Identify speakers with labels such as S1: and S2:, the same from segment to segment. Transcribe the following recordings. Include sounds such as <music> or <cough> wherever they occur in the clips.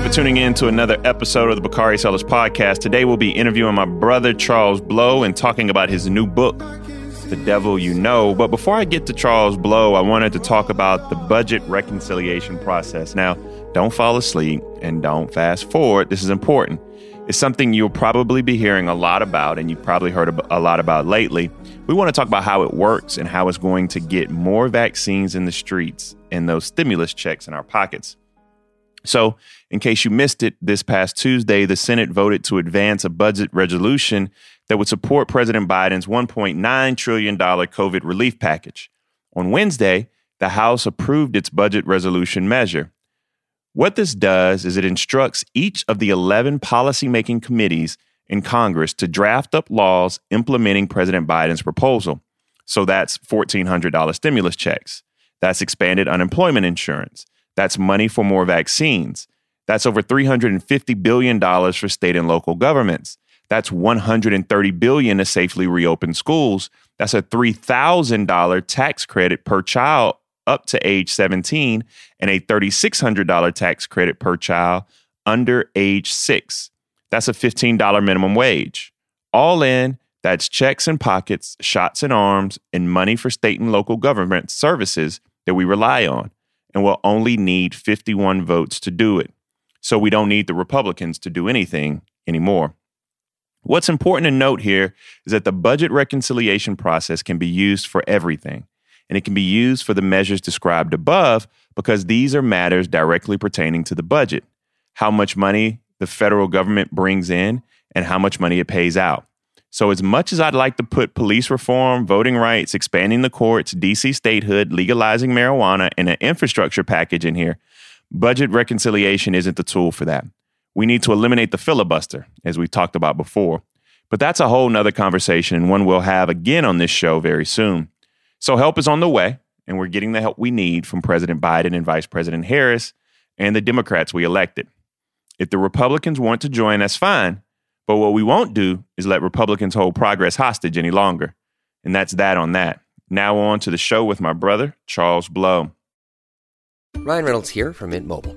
S1: you for tuning in to another episode of the Bakari Sellers Podcast. Today we'll be interviewing my brother Charles Blow and talking about his new book, The Devil You Know. But before I get to Charles Blow, I wanted to talk about the budget reconciliation process. Now, don't fall asleep and don't fast forward. This is important. It's something you'll probably be hearing a lot about and you've probably heard a lot about lately. We want to talk about how it works and how it's going to get more vaccines in the streets and those stimulus checks in our pockets. So, in case you missed it, this past Tuesday, the Senate voted to advance a budget resolution that would support President Biden's $1.9 trillion COVID relief package. On Wednesday, the House approved its budget resolution measure. What this does is it instructs each of the 11 policymaking committees in Congress to draft up laws implementing President Biden's proposal. So that's $1,400 stimulus checks. That's expanded unemployment insurance. That's money for more vaccines. That's over $350 billion for state and local governments. That's $130 billion to safely reopen schools. That's a $3,000 tax credit per child up to age 17 and a $3,600 tax credit per child under age 6. That's a $15 minimum wage. All in, that's checks and pockets, shots and arms, and money for state and local government services that we rely on and will only need 51 votes to do it. So we don't need the Republicans to do anything anymore. What's important to note here is that the budget reconciliation process can be used for everything, and it can be used for the measures described above because these are matters directly pertaining to the budget how much money the federal government brings in and how much money it pays out. So, as much as I'd like to put police reform, voting rights, expanding the courts, DC statehood, legalizing marijuana, and an infrastructure package in here, budget reconciliation isn't the tool for that. We need to eliminate the filibuster, as we talked about before. But that's a whole nother conversation and one we'll have again on this show very soon. So, help is on the way, and we're getting the help we need from President Biden and Vice President Harris and the Democrats we elected. If the Republicans want to join, that's fine. But what we won't do is let Republicans hold progress hostage any longer. And that's that on that. Now on to the show with my brother, Charles Blow.
S2: Ryan Reynolds here from Mint Mobile.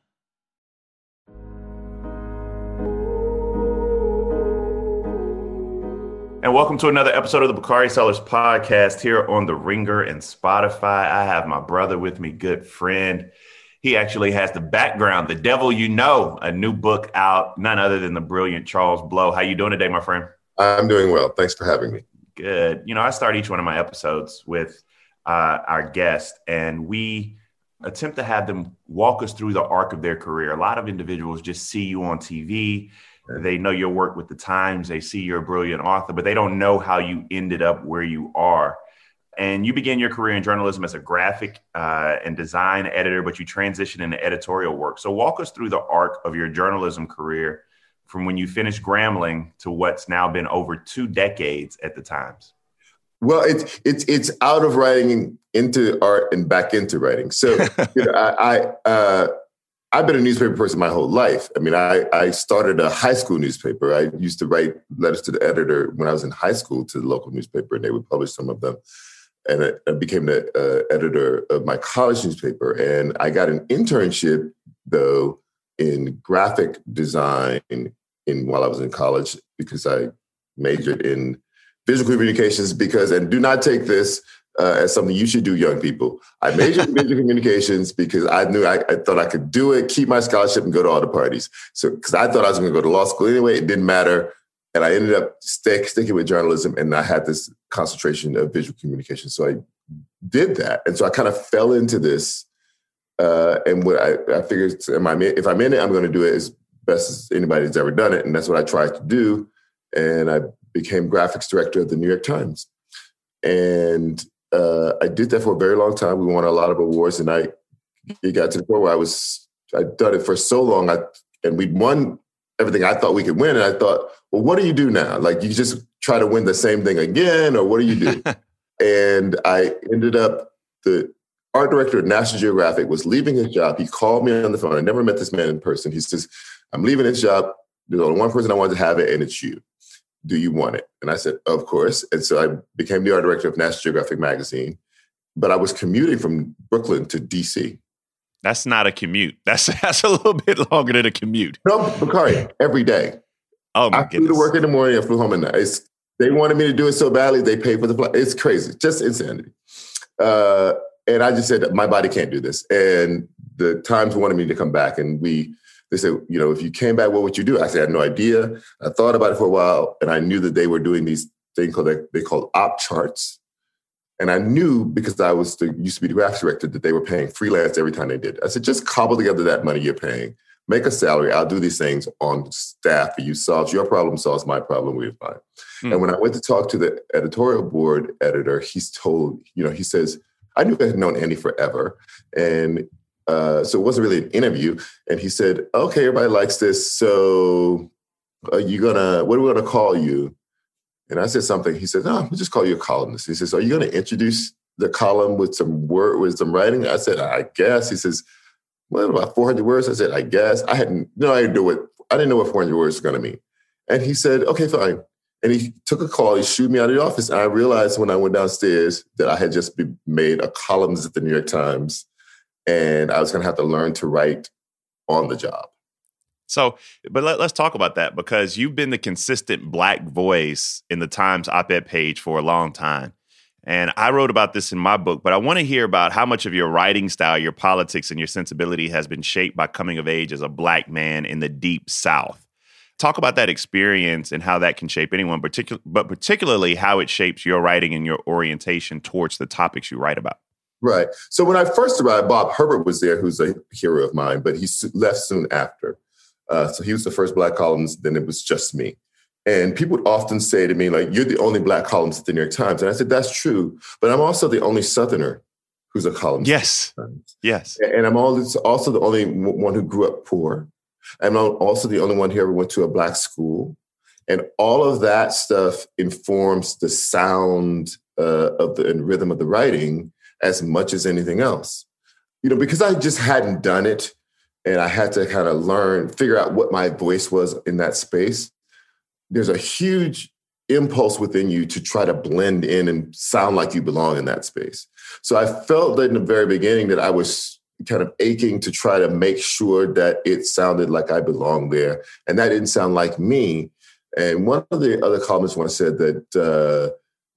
S1: And welcome to another episode of the Bakari Sellers podcast here on the Ringer and Spotify. I have my brother with me, good friend. He actually has the background, The Devil You Know, a new book out, none other than the brilliant Charles Blow. How you doing today, my friend?
S3: I'm doing well. Thanks for having me.
S1: Good. You know, I start each one of my episodes with uh, our guest, and we attempt to have them walk us through the arc of their career. A lot of individuals just see you on TV they know your work with the Times. They see you're a brilliant author, but they don't know how you ended up where you are. And you began your career in journalism as a graphic uh, and design editor, but you transitioned into editorial work. So, walk us through the arc of your journalism career from when you finished Grambling to what's now been over two decades at the Times.
S3: Well, it's it's it's out of writing into art and back into writing. So, <laughs> you know, I, I uh, I've been a newspaper person my whole life. I mean, I, I started a high school newspaper. I used to write letters to the editor when I was in high school to the local newspaper, and they would publish some of them. And I, became the uh, editor of my college newspaper. And I got an internship, though, in graphic design in while I was in college because I majored in visual communications because and do not take this uh, as something you should do, young people. I majored in visual communications because I knew I, I, thought I could do it, keep my scholarship, and go to all the parties. So, because I thought I was going to go to law school anyway, it didn't matter. And I ended up stick, sticking with journalism, and I had this concentration of visual communication. So I did that, and so I kind of fell into this. Uh, and what I, I figured, am I, if I'm in it, I'm going to do it as best as anybody's ever done it, and that's what I tried to do. And I became graphics director of the New York Times, and uh, I did that for a very long time. We won a lot of awards, and I it got to the point where I was I'd done it for so long, I and we'd won everything I thought we could win, and I thought, well, what do you do now? Like you just try to win the same thing again, or what do you do? <laughs> and I ended up the art director at National Geographic was leaving his job. He called me on the phone. I never met this man in person. He says, "I'm leaving his job. There's only one person I want to have it, and it's you." Do you want it? And I said, of course. And so I became the art director of National Geographic magazine. But I was commuting from Brooklyn to DC.
S1: That's not a commute. That's <laughs> that's a little bit longer than a commute.
S3: No, Bakari, every day.
S1: Oh my
S3: I
S1: goodness.
S3: flew to work in the morning. I flew home at night. It's, they wanted me to do it so badly, they paid for the flight. It's crazy, just insanity. Uh, and I just said, my body can't do this. And the Times wanted me to come back, and we they said, you know, if you came back, what would you do? I said, I had no idea. I thought about it for a while, and I knew that they were doing these things called they called op charts. And I knew because I was the used to be the graphics director that they were paying freelance every time they did. I said, just cobble together that money you're paying, make a salary. I'll do these things on staff for you. Solves your problem, solves my problem. We're fine. Mm. And when I went to talk to the editorial board editor, he's told, you know, he says, I knew I had known Andy forever. And uh, so it wasn't really an interview. And he said, "Okay, everybody likes this. So are you gonna? What are we gonna call you?" And I said something. He said, "No, we'll just call you a columnist." He says, "Are you gonna introduce the column with some word with some writing?" I said, "I guess." He says, "What about 400 words?" I said, "I guess." I hadn't no I didn't know what I didn't know what 400 words was gonna mean. And he said, "Okay, fine." And he took a call. He shooed me out of the office. And I realized when I went downstairs that I had just been made a columnist at the New York Times and I was going to have to learn to write on the job.
S1: So, but let, us talk about that because you've been the consistent black voice in the Times op ed page for a long time. And I wrote about this in my book, but I want to hear about how much of your writing style, your politics, and your sensibility has been shaped by coming of age as a black man in the deep South. Talk about that experience and how that can shape anyone, particular, but particularly how it shapes your writing and your orientation towards the topics you write about.
S3: Right. So when I first arrived, Bob Herbert was there, who's a hero of mine, but he left soon after. Uh, so he was the first black columnist. Then it was just me. And people would often say to me, like, you're the only black columnist at the New York Times. And I said, that's true. But I'm also the only Southerner who's a columnist.
S1: Yes. Yes.
S3: And I'm also the only one who grew up poor. I'm also the only one who ever went to a black school. And all of that stuff informs the sound uh, of the and rhythm of the writing as much as anything else. You know, because I just hadn't done it and I had to kind of learn, figure out what my voice was in that space. There's a huge impulse within you to try to blend in and sound like you belong in that space. So I felt that in the very beginning that I was kind of aching to try to make sure that it sounded like I belonged there. And that didn't sound like me. And one of the other columnists once said that uh,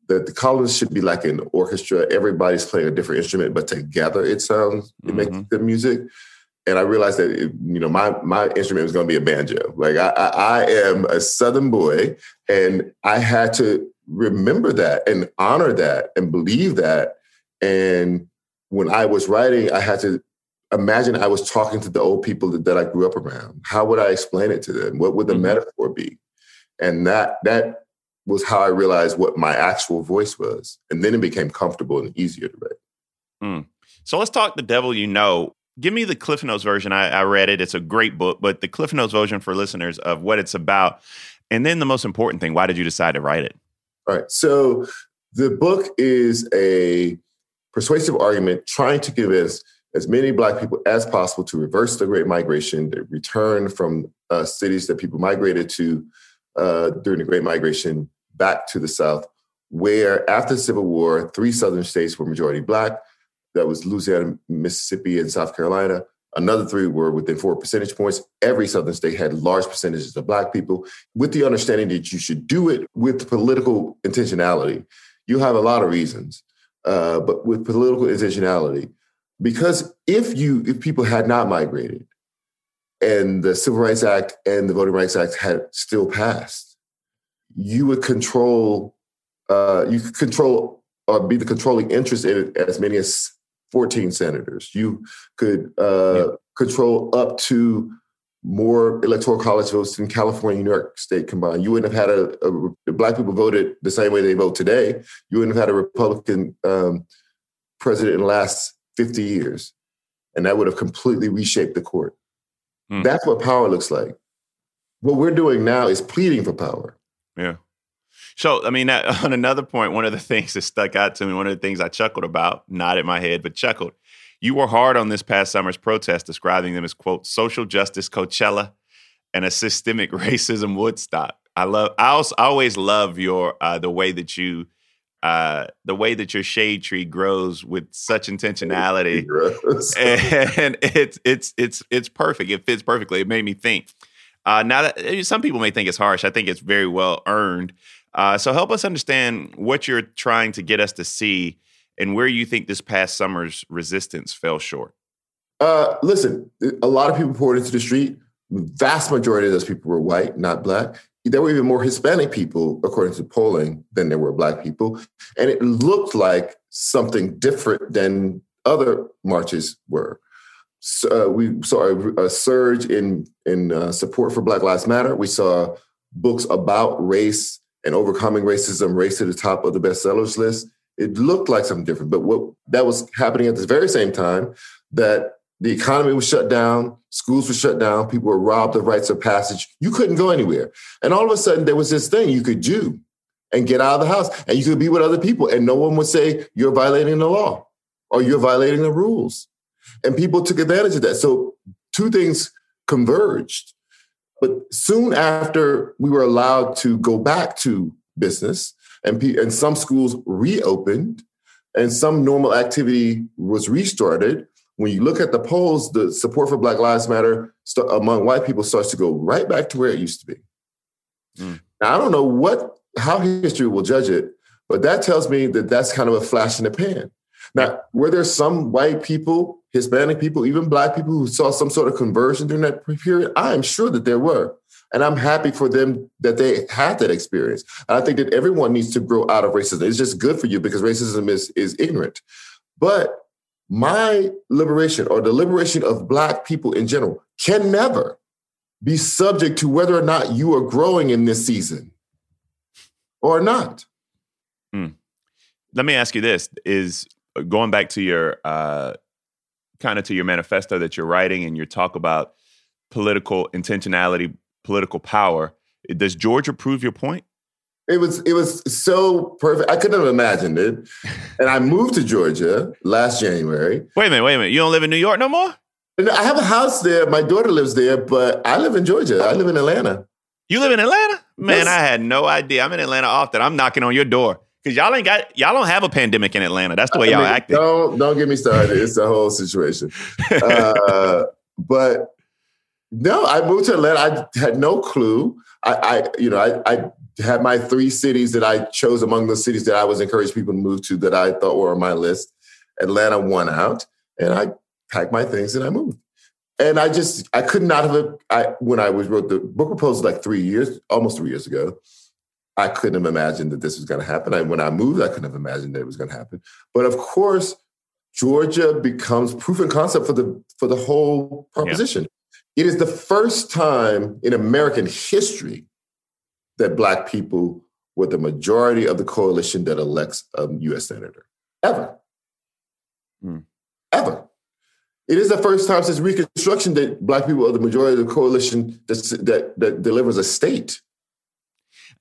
S3: that the columns should be like an orchestra. Everybody's playing a different instrument, but together it sounds it mm-hmm. makes good music. And I realized that it, you know my my instrument was going to be a banjo. Like I, I, I am a Southern boy, and I had to remember that and honor that and believe that. And when I was writing, I had to imagine I was talking to the old people that, that I grew up around. How would I explain it to them? What would the mm-hmm. metaphor be? And that that was how I realized what my actual voice was. And then it became comfortable and easier to write.
S1: Mm. So let's talk The Devil You Know. Give me the Cliff Notes version. I, I read it. It's a great book, but the Cliff Notes version for listeners of what it's about. And then the most important thing, why did you decide to write it?
S3: All right. So the book is a persuasive argument trying to convince as many Black people as possible to reverse the Great Migration, to return from uh, cities that people migrated to uh, during the Great Migration back to the South, where after the Civil War, three Southern states were majority Black. That was Louisiana, Mississippi, and South Carolina. Another three were within four percentage points. Every Southern state had large percentages of Black people, with the understanding that you should do it with political intentionality. You have a lot of reasons. uh, but with political intentionality. Because if you if people had not migrated, and the Civil Rights Act and the Voting Rights Act had still passed, you would control uh, you could control or be the controlling interest in it as many as 14 senators. You could uh, yeah. control up to more electoral college votes in California and New York State combined. You wouldn't have had a, a, black people voted the same way they vote today. You wouldn't have had a Republican um, president in the last 50 years. And that would have completely reshaped the court. Hmm. That's what power looks like. What we're doing now is pleading for power.
S1: Yeah. So, I mean, <laughs> on another point, one of the things that stuck out to me, one of the things I chuckled about, nodded my head, but chuckled. You were hard on this past summer's protest, describing them as, quote, social justice Coachella and a systemic <laughs> racism Woodstock. I love, I, also, I always love your, uh, the way that you, uh, the way that your shade tree grows with such intentionality, <laughs> and it's it's it's it's perfect. It fits perfectly. It made me think. Uh, now that eh, some people may think it's harsh, I think it's very well earned. Uh, so help us understand what you're trying to get us to see and where you think this past summer's resistance fell short.
S3: Uh, listen, a lot of people poured into the street. Vast majority of those people were white, not black. There were even more Hispanic people, according to polling, than there were black people. And it looked like something different than other marches were. Uh, we saw a, a, surge in in uh, support for Black Lives Matter. We saw books about race and overcoming racism race to the top of the bestsellers list. It looked like something different, but what that was happening at the very same time that the economy was shut down, schools were shut down, people were robbed of rites of passage. You couldn't go anywhere. And all of a sudden there was this thing you could do and get out of the house and you could be with other people and no one would say you're violating the law or you're violating the rules. And people took advantage of that. So two things converged. But soon after we were allowed to go back to business, and, and some schools reopened, and some normal activity was restarted, when you look at the polls, the support for Black Lives Matter st- among white people starts to go right back to where it used to be. Mm. Now, I don't know what how history will judge it, but that tells me that that's kind of a flash in the pan. Now, were there some white people, Hispanic people, even black people who saw some sort of conversion during that period? I am sure that there were. And I'm happy for them that they had that experience. And I think that everyone needs to grow out of racism. It's just good for you because racism is, is ignorant. But my liberation or the liberation of black people in general can never be subject to whether or not you are growing in this season or not.
S1: Hmm. Let me ask you this is going back to your uh, kind of to your manifesto that you're writing and your talk about political intentionality, political power. Does Georgia prove your point?
S3: It was it was so perfect. I couldn't have imagined it. <laughs> And I moved to Georgia last January.
S1: Wait a minute, wait a minute. You don't live in New York no more?
S3: I have a house there. My daughter lives there, but I live in Georgia. I live in Atlanta.
S1: You live in Atlanta? Man, yes. I had no idea. I'm in Atlanta often. I'm knocking on your door. Cause y'all ain't got y'all don't have a pandemic in Atlanta. That's the way y'all I mean, acting.
S3: Don't don't get me started. It's the whole situation. <laughs> uh, but no, I moved to Atlanta. I had no clue. I, I you know, I, I had my three cities that I chose among the cities that I was encouraged people to move to that I thought were on my list. Atlanta won out, and I packed my things and I moved. And I just I could not have I when I was wrote the book proposal like three years, almost three years ago. I couldn't have imagined that this was going to happen. I, when I moved, I couldn't have imagined that it was going to happen. But of course, Georgia becomes proof and concept for the for the whole proposition. Yeah. It is the first time in American history that Black people were the majority of the coalition that elects a U.S. senator ever, hmm. ever. It is the first time since Reconstruction that Black people are the majority of the coalition that that delivers a state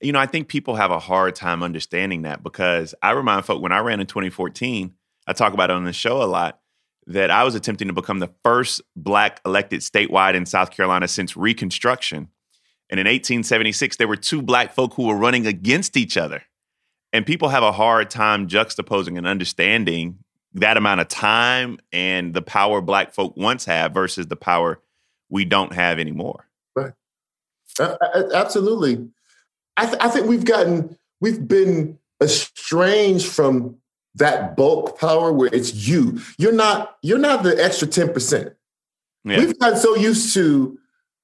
S1: you know, I think people have a hard time understanding that because I remind folk when I ran in 2014, I talk about it on the show a lot that I was attempting to become the first black elected statewide in South Carolina since Reconstruction. And in 1876, there were two black folk who were running against each other. And people have a hard time juxtaposing and understanding that amount of time and the power black folk once had versus the power we don't have anymore.
S3: Right. Uh, absolutely. I, th- I think we've gotten, we've been estranged from that bulk power where it's you. You're not, you're not the extra 10%.
S1: Yeah.
S3: We've gotten so used to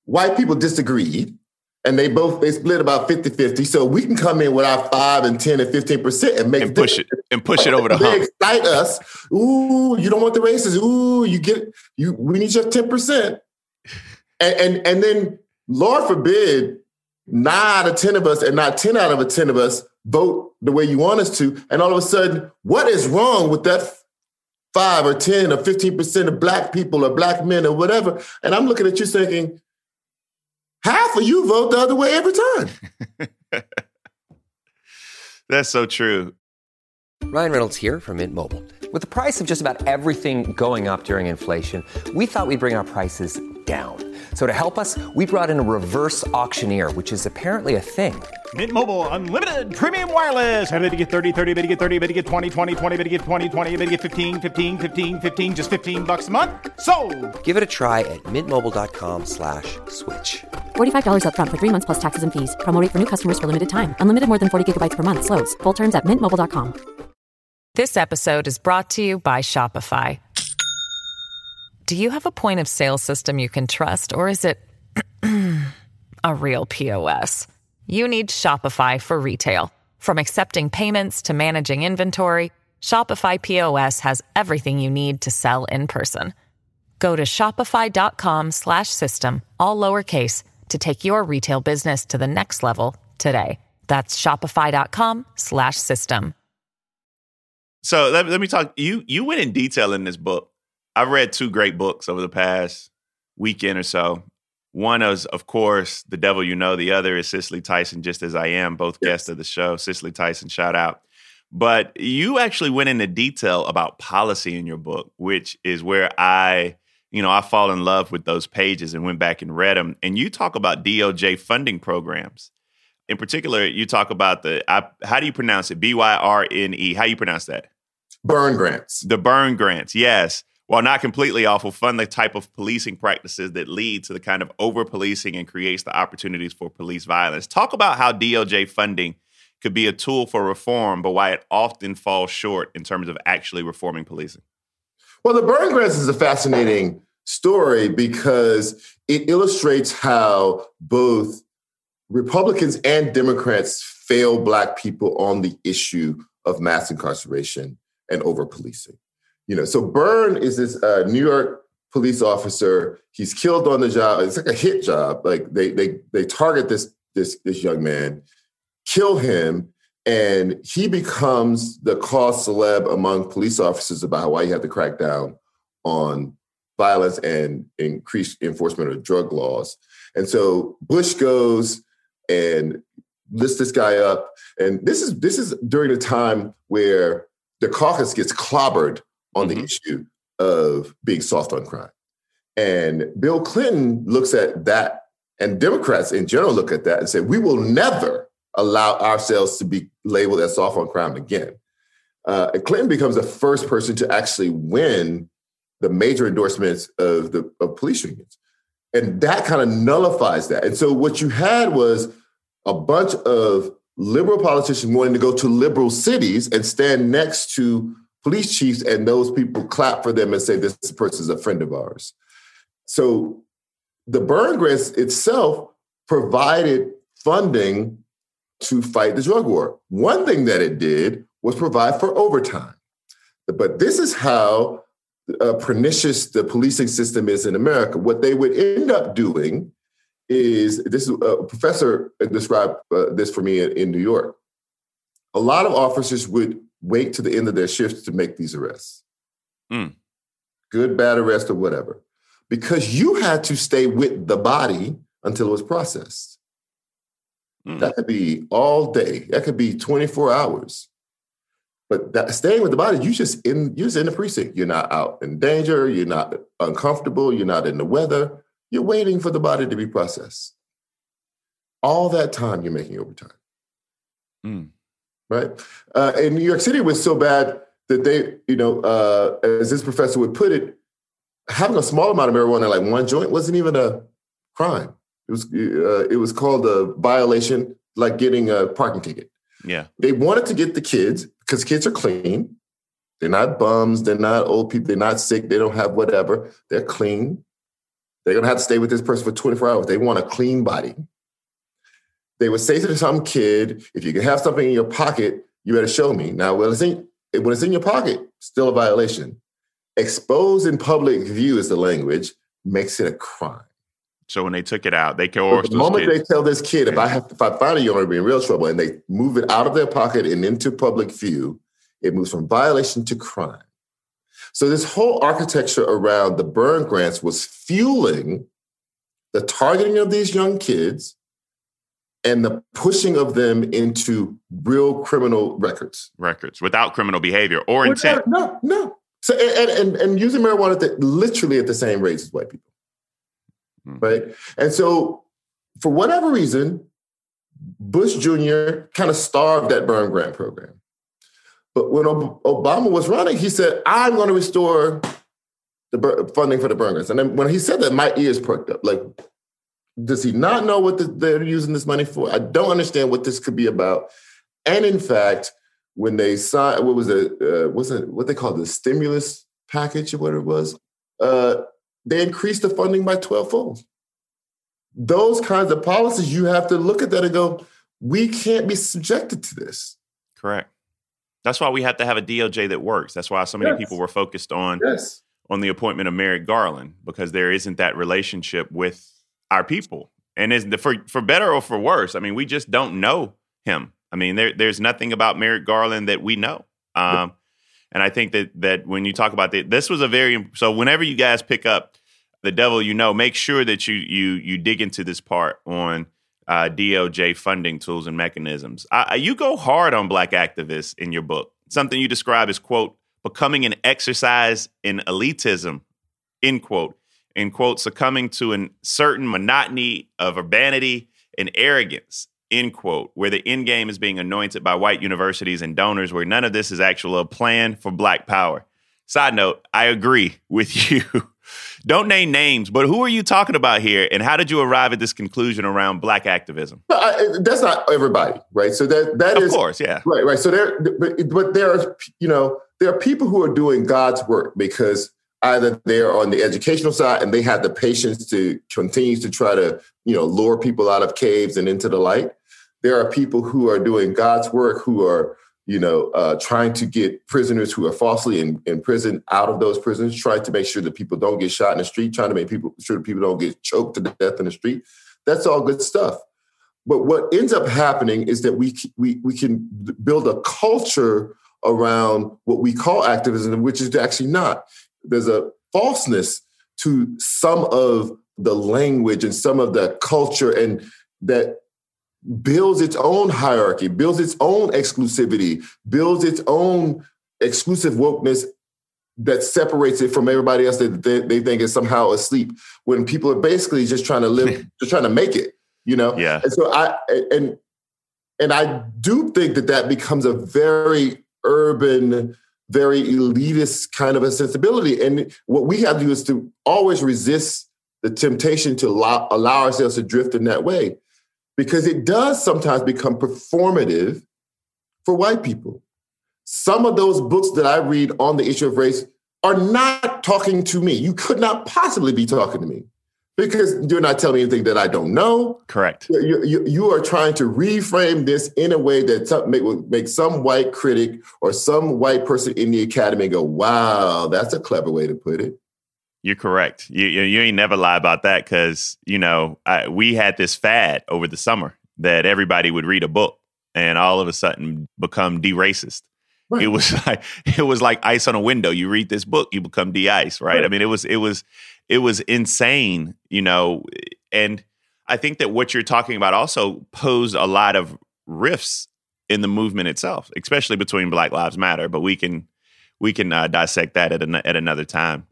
S3: white people disagreed and they both they split about 50-50. So we can come in with our five and 10 and 15% and make
S1: and push it and push it over the
S3: they
S1: hump.
S3: excite us. Ooh, you don't want the races. Ooh, you get you we need your 10%. And and, and then Lord forbid, nine out of 10 of us and not 10 out of a 10 of us vote the way you want us to. And all of a sudden, what is wrong with that five or 10 or 15% of black people or black men or whatever? And I'm looking at you thinking, half of you vote the other way every time. <laughs>
S1: That's so true.
S2: Ryan Reynolds here from Mint Mobile. With the price of just about everything going up during inflation, we thought we'd bring our prices down. So to help us, we brought in a reverse auctioneer, which is apparently a thing.
S4: Mint Mobile unlimited premium wireless. Ready to get 30, 30, bit to get 30, bit to get 20, 20, 20, bit to get 20, 20, bit to get 15, 15, 15, 15 just 15 bucks a month. So,
S2: Give it a try at mintmobile.com slash switch.
S5: $45 upfront for three months plus taxes and fees. Promo rate for new customers for limited time. Unlimited more than 40 gigabytes per month. Slows. Full terms at mintmobile.com.
S6: This episode is brought to you by Shopify. Do you have a point of sale system you can trust, or is it <clears throat> a real POS? You need Shopify for retail. From accepting payments to managing inventory, Shopify POS has everything you need to sell in person. Go to shopify.com slash system, all lowercase, to take your retail business to the next level today. That's shopify.com slash system.
S1: So let, let me talk. You you went in detail in this book. I've read two great books over the past weekend or so. One is, of course, The Devil You Know. The other is Cicely Tyson, Just As I Am, both guests of the show. Cicely Tyson, shout out. But you actually went into detail about policy in your book, which is where I, you know, I fall in love with those pages and went back and read them. And you talk about DOJ funding programs. In particular, you talk about the, I, how do you pronounce it? B Y R N E. How do you pronounce that?
S3: Byrne grants.
S1: The Byrne grants, yes. While not completely awful, fund the type of policing practices that lead to the kind of over policing and creates the opportunities for police violence. Talk about how DOJ funding could be a tool for reform, but why it often falls short in terms of actually reforming policing.
S3: Well, the Byrne grants is a fascinating story because it illustrates how both Republicans and Democrats fail Black people on the issue of mass incarceration and over policing. You know, so Byrne is this uh, New York police officer. He's killed on the job. It's like a hit job. Like they they they target this this this young man, kill him, and he becomes the cause celeb among police officers about why you have to crack down on violence and increase enforcement of drug laws. And so Bush goes and lists this guy up. And this is this is during a time where Dukakis gets clobbered on the issue of being soft on crime. And Bill Clinton looks at that, and Democrats in general look at that and say, we will never allow ourselves to be labeled as soft on crime again. Uh, Clinton becomes the first person to actually win the major endorsements of the of police unions. And that kind of nullifies that. And so what you had was a bunch of liberal politicians wanting to go to liberal cities and stand next to police chiefs, and those people clap for them and say, This person is a friend of ours. So the Byrne grants itself provided funding to fight the drug war. One thing that it did was provide for overtime. But this is how uh, pernicious the policing system is in America. What they would end up doing is this uh, professor described uh, this for me in, in New York. A lot of officers would wait to the end of their shifts to make these arrests.
S1: Mm.
S3: Good, bad arrest, or whatever. Because you had to stay with the body until it was processed.
S1: Mm.
S3: That could be all day. That could be 24 hours. But that, staying with the body, you just in you're just in the precinct. You're not out in danger. You're not uncomfortable. You're not in the weather. You're waiting for the body to be processed. All that time you're making overtime.
S1: Mm.
S3: Right? Uh, in New York City it was so bad that they, you know, uh, as this professor would put it, having a small amount of marijuana, like one joint, wasn't even a crime. It was uh, it was called a violation, like getting a parking ticket.
S1: Yeah.
S3: They wanted to get the kids because kids are clean. They're not bums. They're not old people. They're not sick. They don't have whatever. They're clean. They're to have to stay with this person for 24 hours. They want a clean body. They would say to some kid, if you can have something in your pocket, you better show me. Now, when it's in, when it's in your pocket, still a violation. Exposed in public view is the language, makes it a crime.
S1: So when they took it out, they coerced
S3: the moment
S1: kids.
S3: they tell this kid, if I have, if I find it, you're going to be in real trouble, and they move it out of their pocket and into public view, it moves from violation to crime. So this whole architecture around the Byrne grants was fueling the targeting of these young kids and the pushing of them into real criminal records.
S1: Records without criminal behavior or intent.
S3: No, no. So and and, and using marijuana at the, literally at the same rates as white people. Hmm. Right. And so for whatever reason, Bush Jr. kind of starved that Byrne grant program. But when Obama was running, he said, I'm going to restore the funding for the Byrne grants. And then when he said that, my ears perked up. Like, does he not know what the, they're using this money for? I don't understand what this could be about. And in fact, when they signed, what was it? Uh, was it what they called the stimulus package or whatever it was? Uh, they increased the funding by 12 fold. Those kinds of policies, you have to look at that and go, we can't be subjected to this.
S1: Correct. That's why we have to have a DOJ that works. That's why so many yes. people were focused on
S3: yes.
S1: on the appointment of Merrick Garland because there isn't that relationship with our people. And is for for better or for worse, I mean, we just don't know him. I mean, there, there's nothing about Merrick Garland that we know. Um, and I think that that when you talk about that, this was a very so. Whenever you guys pick up the devil, you know, make sure that you you you dig into this part on uh, DOJ funding tools and mechanisms. I, you go hard on black activists in your book. Something you describe as quote becoming an exercise in elitism, end quote, in quote succumbing to a certain monotony of urbanity and arrogance end quote, where the end game is being anointed by white universities and donors, where none of this is actually a plan for black power. Side note, I agree <laughs> with you. Don't name names, but who are you talking about here, and how did you arrive at this conclusion around black activism?
S3: I, that's not everybody, right? So that that
S1: of
S3: is,
S1: course, yeah,
S3: right, right. So there, but, but there are, you know, there are people who are doing God's work because either they're on the educational side and they have the patience to continue to try to, you know, lure people out of caves and into the light, there are people who are doing God's work who are, you know, uh, trying to get prisoners who are falsely in, in prison out of those prisons, trying to make sure that people don't get shot in the street, trying to make people sure that people don't get choked to death in the street. That's all good stuff. But what ends up happening is that we we we can build a culture around what we call activism, which is actually not. There's a falseness to some of the language and some of the culture and that builds its own hierarchy, builds its own exclusivity, builds its own exclusive wokeness that separates it from everybody else that they, they think is somehow asleep when people are basically just trying to live, <laughs> just trying to make it, you know?
S1: Yeah.
S3: And so I, and, and I do think that that becomes a very urban, very elitist kind of a sensibility. And what we have to do is to always resist the temptation to allow, allow ourselves to drift in that way because it does sometimes become performative for white people. Some of those books that I read on the issue of race are not talking to me. You could not possibly be talking to me because you're not telling me anything that I don't know.
S1: Correct.
S3: You, you, you are trying to reframe this in a way that make, will make some white critic or some white person in the academy go, wow, that's a clever way to put it.
S1: You're correct. You, you, you ain't never lie about that because you know I, we had this fad over the summer that everybody would read a book and all of a sudden become de-racist. Right. It was <laughs> like it was like ice on a window. You read this book, you become de-ice, right? right? I mean, it was it was it was insane, you know. And I think that what you're talking about also posed a lot of rifts in the movement itself, especially between Black Lives Matter. But we can we can uh, dissect that at an, at another time.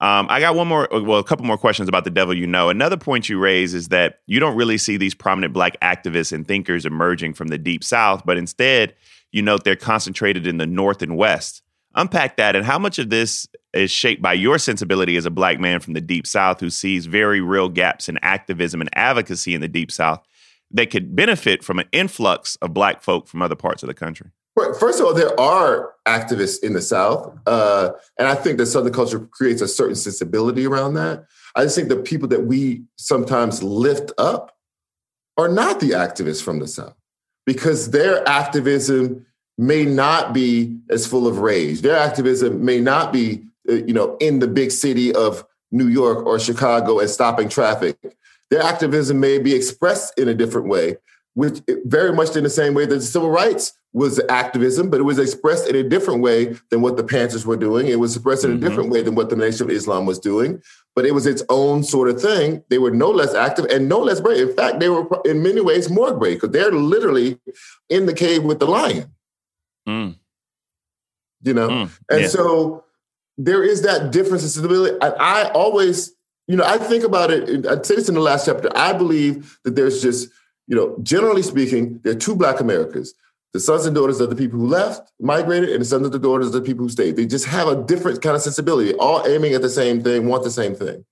S1: Um, I got one more, uh, well, a couple more questions about the devil you know. Another point you raise is that you don't really see these prominent black activists and thinkers emerging from the deep south, but instead, you note they're concentrated in the north and west. Unpack that and how much of this is shaped by your sensibility as a black man from the deep south who sees very real gaps in activism and advocacy in the deep south that could benefit from an influx of black folk from other parts of the country.
S3: First of all, there are activists in the South, uh, and I think that Southern culture creates a certain sensibility around that. I just think the people that we sometimes lift up are not the activists from the South because their activism may not be as full of rage. Their activism may not be, you know, in the big city of New York or Chicago and stopping traffic. Their activism may be expressed in a different way, which very much in the same way that civil rights was activism, but it was expressed in a different way than what the Panthers were doing. It was expressed in a mm-hmm. different way than what the Nation of Islam was doing. But it was its own sort of thing. They were no less active and no less brave. In fact, they were in many ways more brave because they're literally in the cave with the lion. Mm. You know, mm. and yeah. so there is that difference in stability. I, I always, you know, I think about it. I say this in the last chapter. I believe that there's just, you know, generally speaking, there are two Black Americas the sons and daughters of the people who left, migrated, and the sons and the daughters of the people who stayed. They just have a different kind of sensibility, all aiming at the same thing, want the same thing.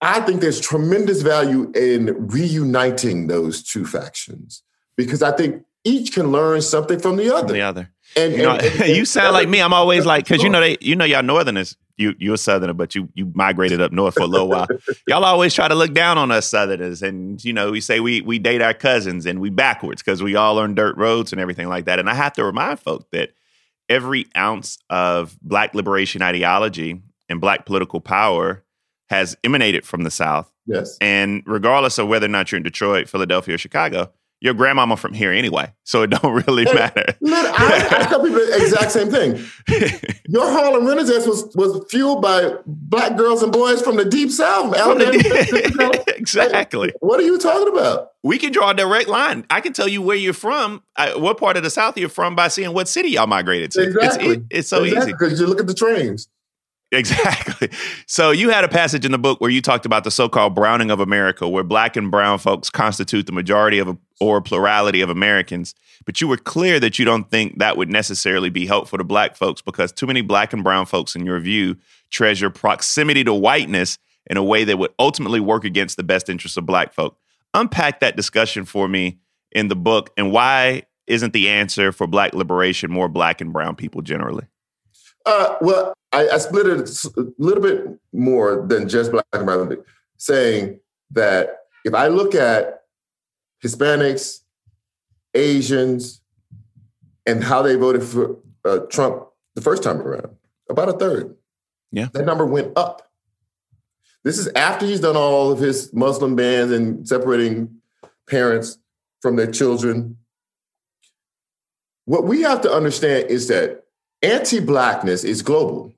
S3: I think there's tremendous value in reuniting those two factions because I think each can learn something from the other. From
S1: the other. And, you, know, and, and, <laughs> you sound like me. I'm always like, because you know they, you know, y'all Northerners. You you're a Southerner, but you you migrated up north for a little while. <laughs> y'all always try to look down on us Southerners, and you know we say we we date our cousins and we backwards because we all learn dirt roads and everything like that. And I have to remind folk that every ounce of Black liberation ideology and Black political power has emanated from the South.
S3: Yes,
S1: and regardless of whether or not you're in Detroit, Philadelphia, or Chicago your grandmama from here anyway, so it don't <laughs> really matter.
S3: I, I, tell people the exact same thing. <laughs> Your Harlem Renaissance was was fueled by black girls and boys from the deep south, Alabama.
S1: The, <laughs> exactly.
S3: What are you talking about?
S1: We can draw a direct line. I can tell you where you're from, uh, what part of the south you're from, by seeing what city y'all migrated to.
S3: Exactly.
S1: It's, it, it's so
S3: exactly,
S1: easy
S3: because you look at the trains.
S1: Exactly. So you had a passage in the book where you talked about the so-called browning of America, where black and brown folks constitute the majority of or plurality of Americans. But you were clear that you don't think that would necessarily be helpful to black folks because too many black and brown folks, in your view, treasure proximity to whiteness in a way that would ultimately work against the best interests of black folk. Unpack that discussion for me in the book and why isn't the answer for black liberation more black and brown people generally?
S3: Uh, well, I, I, split it a little bit more than just black and brown, saying that if I look at Hispanics, Asians, and how they voted for uh, Trump the first time around, about a third.
S1: Yeah,
S3: that number went up. This is after he's done all of his Muslim bans and separating parents from their children. What we have to understand is that anti-blackness is global.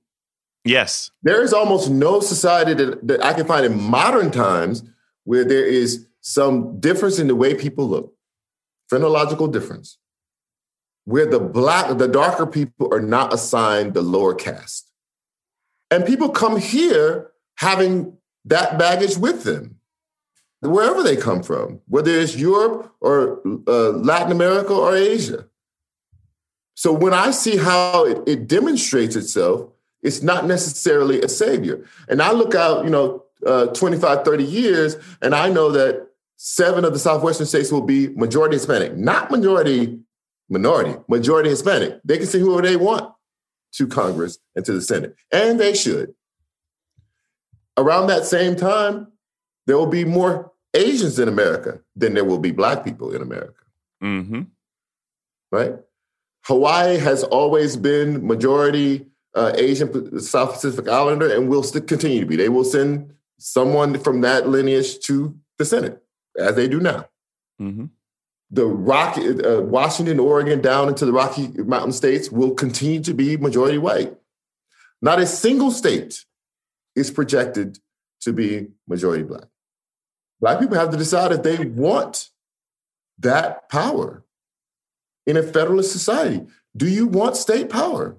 S1: Yes.
S3: There is almost no society that, that I can find in modern times where there is some difference in the way people look, phrenological difference, where the black, the darker people are not assigned the lower caste. And people come here having that baggage with them, wherever they come from, whether it's Europe or uh, Latin America or Asia. So when I see how it, it demonstrates itself, it's not necessarily a savior. And I look out, you know, uh, 25, 30 years, and I know that seven of the southwestern states will be majority Hispanic, not majority minority, majority Hispanic. They can see whoever they want to Congress and to the Senate, and they should. Around that same time, there will be more Asians in America than there will be Black people in America.
S1: Mm-hmm.
S3: Right? Hawaii has always been majority uh, Asian South Pacific Islander and will still continue to be. They will send someone from that lineage to the Senate, as they do now.
S1: Mm-hmm.
S3: The Rocky, uh, Washington, Oregon, down into the Rocky Mountain states will continue to be majority white. Not a single state is projected to be majority black. Black people have to decide if they want that power in a federalist society. Do you want state power?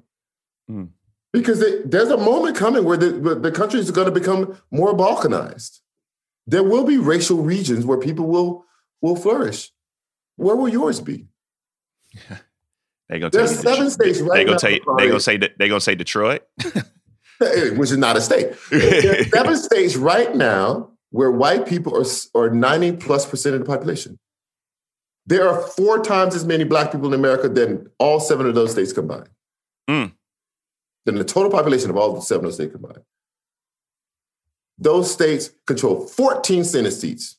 S3: Mm. Because it, there's a moment coming where the, the country is going to become more balkanized. There will be racial regions where people will will flourish. Where will yours be? <laughs>
S1: they gonna
S3: There's seven states right
S1: they
S3: now.
S1: Say, they gonna say they say Detroit,
S3: which is not a state. <laughs> There's seven states right now where white people are are ninety plus percent of the population. There are four times as many black people in America than all seven of those states combined.
S1: Mm.
S3: Than the total population of all the seven of those states combined. Those states control 14 Senate seats.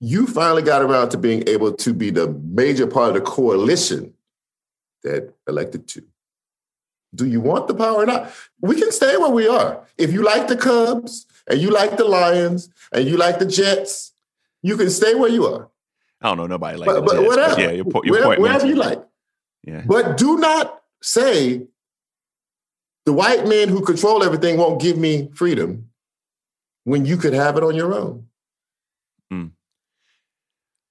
S3: You finally got around to being able to be the major part of the coalition that elected two. Do you want the power or not? We can stay where we are. If you like the Cubs and you like the Lions and you like the Jets, you can stay where you are.
S1: I don't know nobody like
S3: But, but
S1: Jets,
S3: whatever,
S1: yeah, your, po- your
S3: wherever,
S1: point
S3: wherever you like.
S1: Yeah.
S3: But do not say the white men who control everything won't give me freedom when you could have it on your own.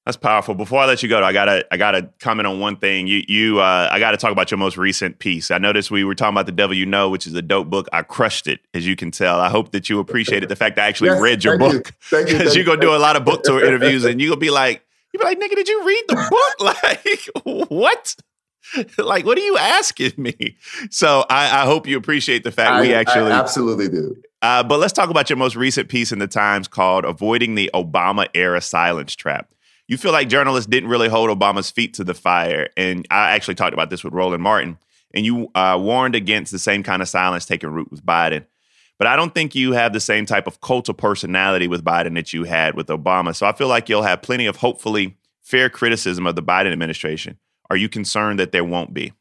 S1: That's powerful. Before I let you go, I gotta I gotta comment on one thing. You you uh, I gotta talk about your most recent piece. I noticed we were talking about the devil you know, which is a dope book. I crushed it, as you can tell. I hope that you appreciated the fact I actually
S3: Yes,
S1: read your book
S3: Thank you, <laughs>
S1: because you're gonna do a lot of book tour <laughs> interviews and you are gonna be like, you be like, nigga, did you read the book? <laughs> like what? <laughs> like what are you asking me? So I, I hope you appreciate the fact we
S3: I- I
S1: actually
S3: absolutely do.
S1: uh, but let's talk about your most recent piece in the Times called Avoiding the Obama Era Silence Trap. You feel like journalists didn't really hold Obama's feet to the fire. And I actually talked about this with Roland Martin. And you uh, warned against the same kind of silence taking root with Biden. But I don't think you have the same type of cult of personality with Biden that you had with Obama. So I feel like you'll have plenty of hopefully fair criticism of the Biden administration. Are you concerned that there won't be?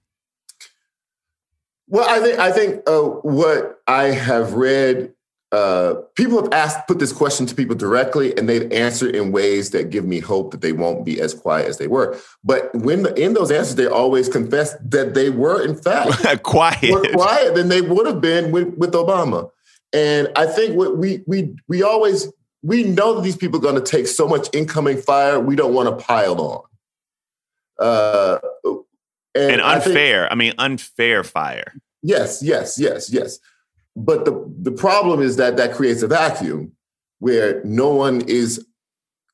S3: Well, I think I think uh, what I have read, uh, people have asked, put this question to people directly, and they've answered in ways that give me hope that they won't be as quiet as they were. But when the, in those answers, they always confess that they were, in fact, <laughs>
S1: Quiet.
S3: more quiet than they would have been with, with Obama. And I think what we we we always we know that these people are going to take so much incoming fire, we don't want to pile on. Uh,
S1: and
S3: I think-
S1: unfair. I mean, unfair fire.
S3: Yes, yes, yes, yes. But the the problem is that that creates a vacuum where no one is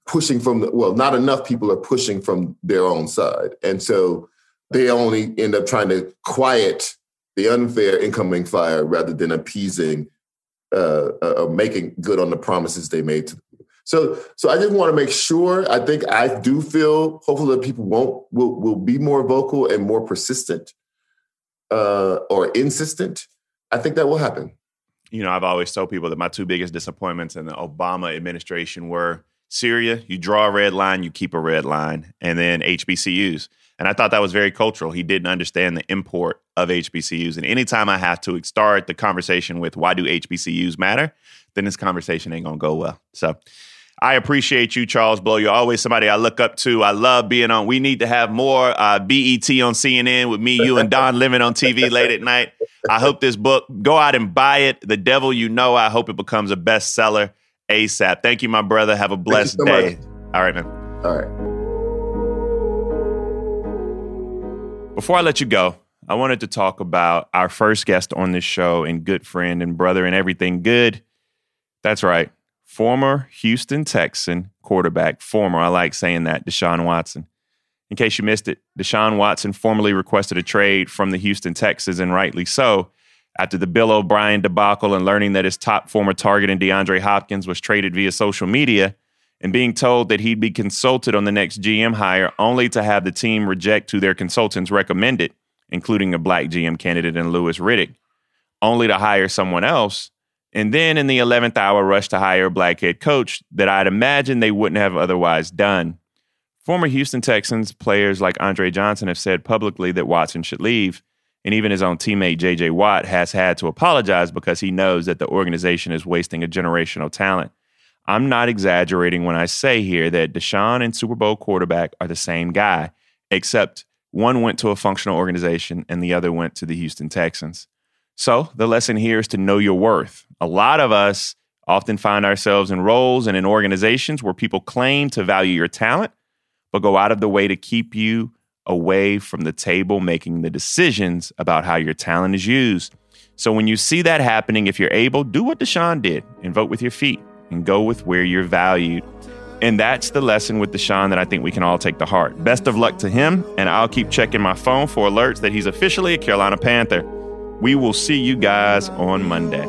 S3: pushing from the well, not enough people are pushing from their own side, and so they only end up trying to quiet the unfair incoming fire rather than appeasing, uh, uh, making good on the promises they made to. So, so I just want to make sure. I think I do feel hopefully that people won't will will be more vocal and more persistent uh, or insistent, I think that will happen.
S1: you know, I've always told people that my two biggest disappointments in the Obama administration were Syria, you draw a red line, you keep a red line, and then HBCUs. And I thought that was very cultural. He didn't understand the import of HBCUs. And anytime I have to start the conversation with why do HBCUs matter, then this conversation ain't gonna go well. So I appreciate you, Charles Blow. You're always somebody I look up to. I love being on. We need to have more uh, BET on CNN with me, you, and Don Lemon on TV late at night. I hope this book, go out and buy it. The Devil You Know. I hope it becomes a bestseller ASAP. Thank you, my brother. Have a blessed
S3: so
S1: day.
S3: much.
S1: All right, man.
S3: All right.
S1: Before I let you go, I wanted to talk about our first guest on this show and good friend and brother and everything good. That's right. Former Houston Texan quarterback, former, I like saying that, Deshaun Watson. In case you missed it, Deshaun Watson formally requested a trade from the Houston Texans, and rightly so, after the Bill O'Brien debacle and learning that his top former target in DeAndre Hopkins was traded via social media and being told that he'd be consulted on the next GM hire only to have the team reject who their consultants recommended, including a black GM candidate in Louis Riddick, only to hire someone else. And then in the 11th hour, rush to hire a black head coach that I'd imagine they wouldn't have otherwise done. Former Houston Texans players like Andre Johnson have said publicly that Watson should leave. And even his own teammate, JJ Watt, has had to apologize because he knows that the organization is wasting a generational talent. I'm not exaggerating when I say here that Deshaun and Super Bowl quarterback are the same guy, except one went to a functional organization and the other went to the Houston Texans. So the lesson here is to know your worth. A lot of us often find ourselves in roles and in organizations where people claim to value your talent, but go out of the way to keep you away from the table making the decisions about how your talent is used. So when you see that happening, if you're able, do what Deshaun did and vote with your feet and go with where you're valued. And that's the lesson with Deshaun that I think we can all take to heart. Best of luck to him, and I'll keep checking my phone for alerts that he's officially a Carolina Panther. We will see you guys on Monday.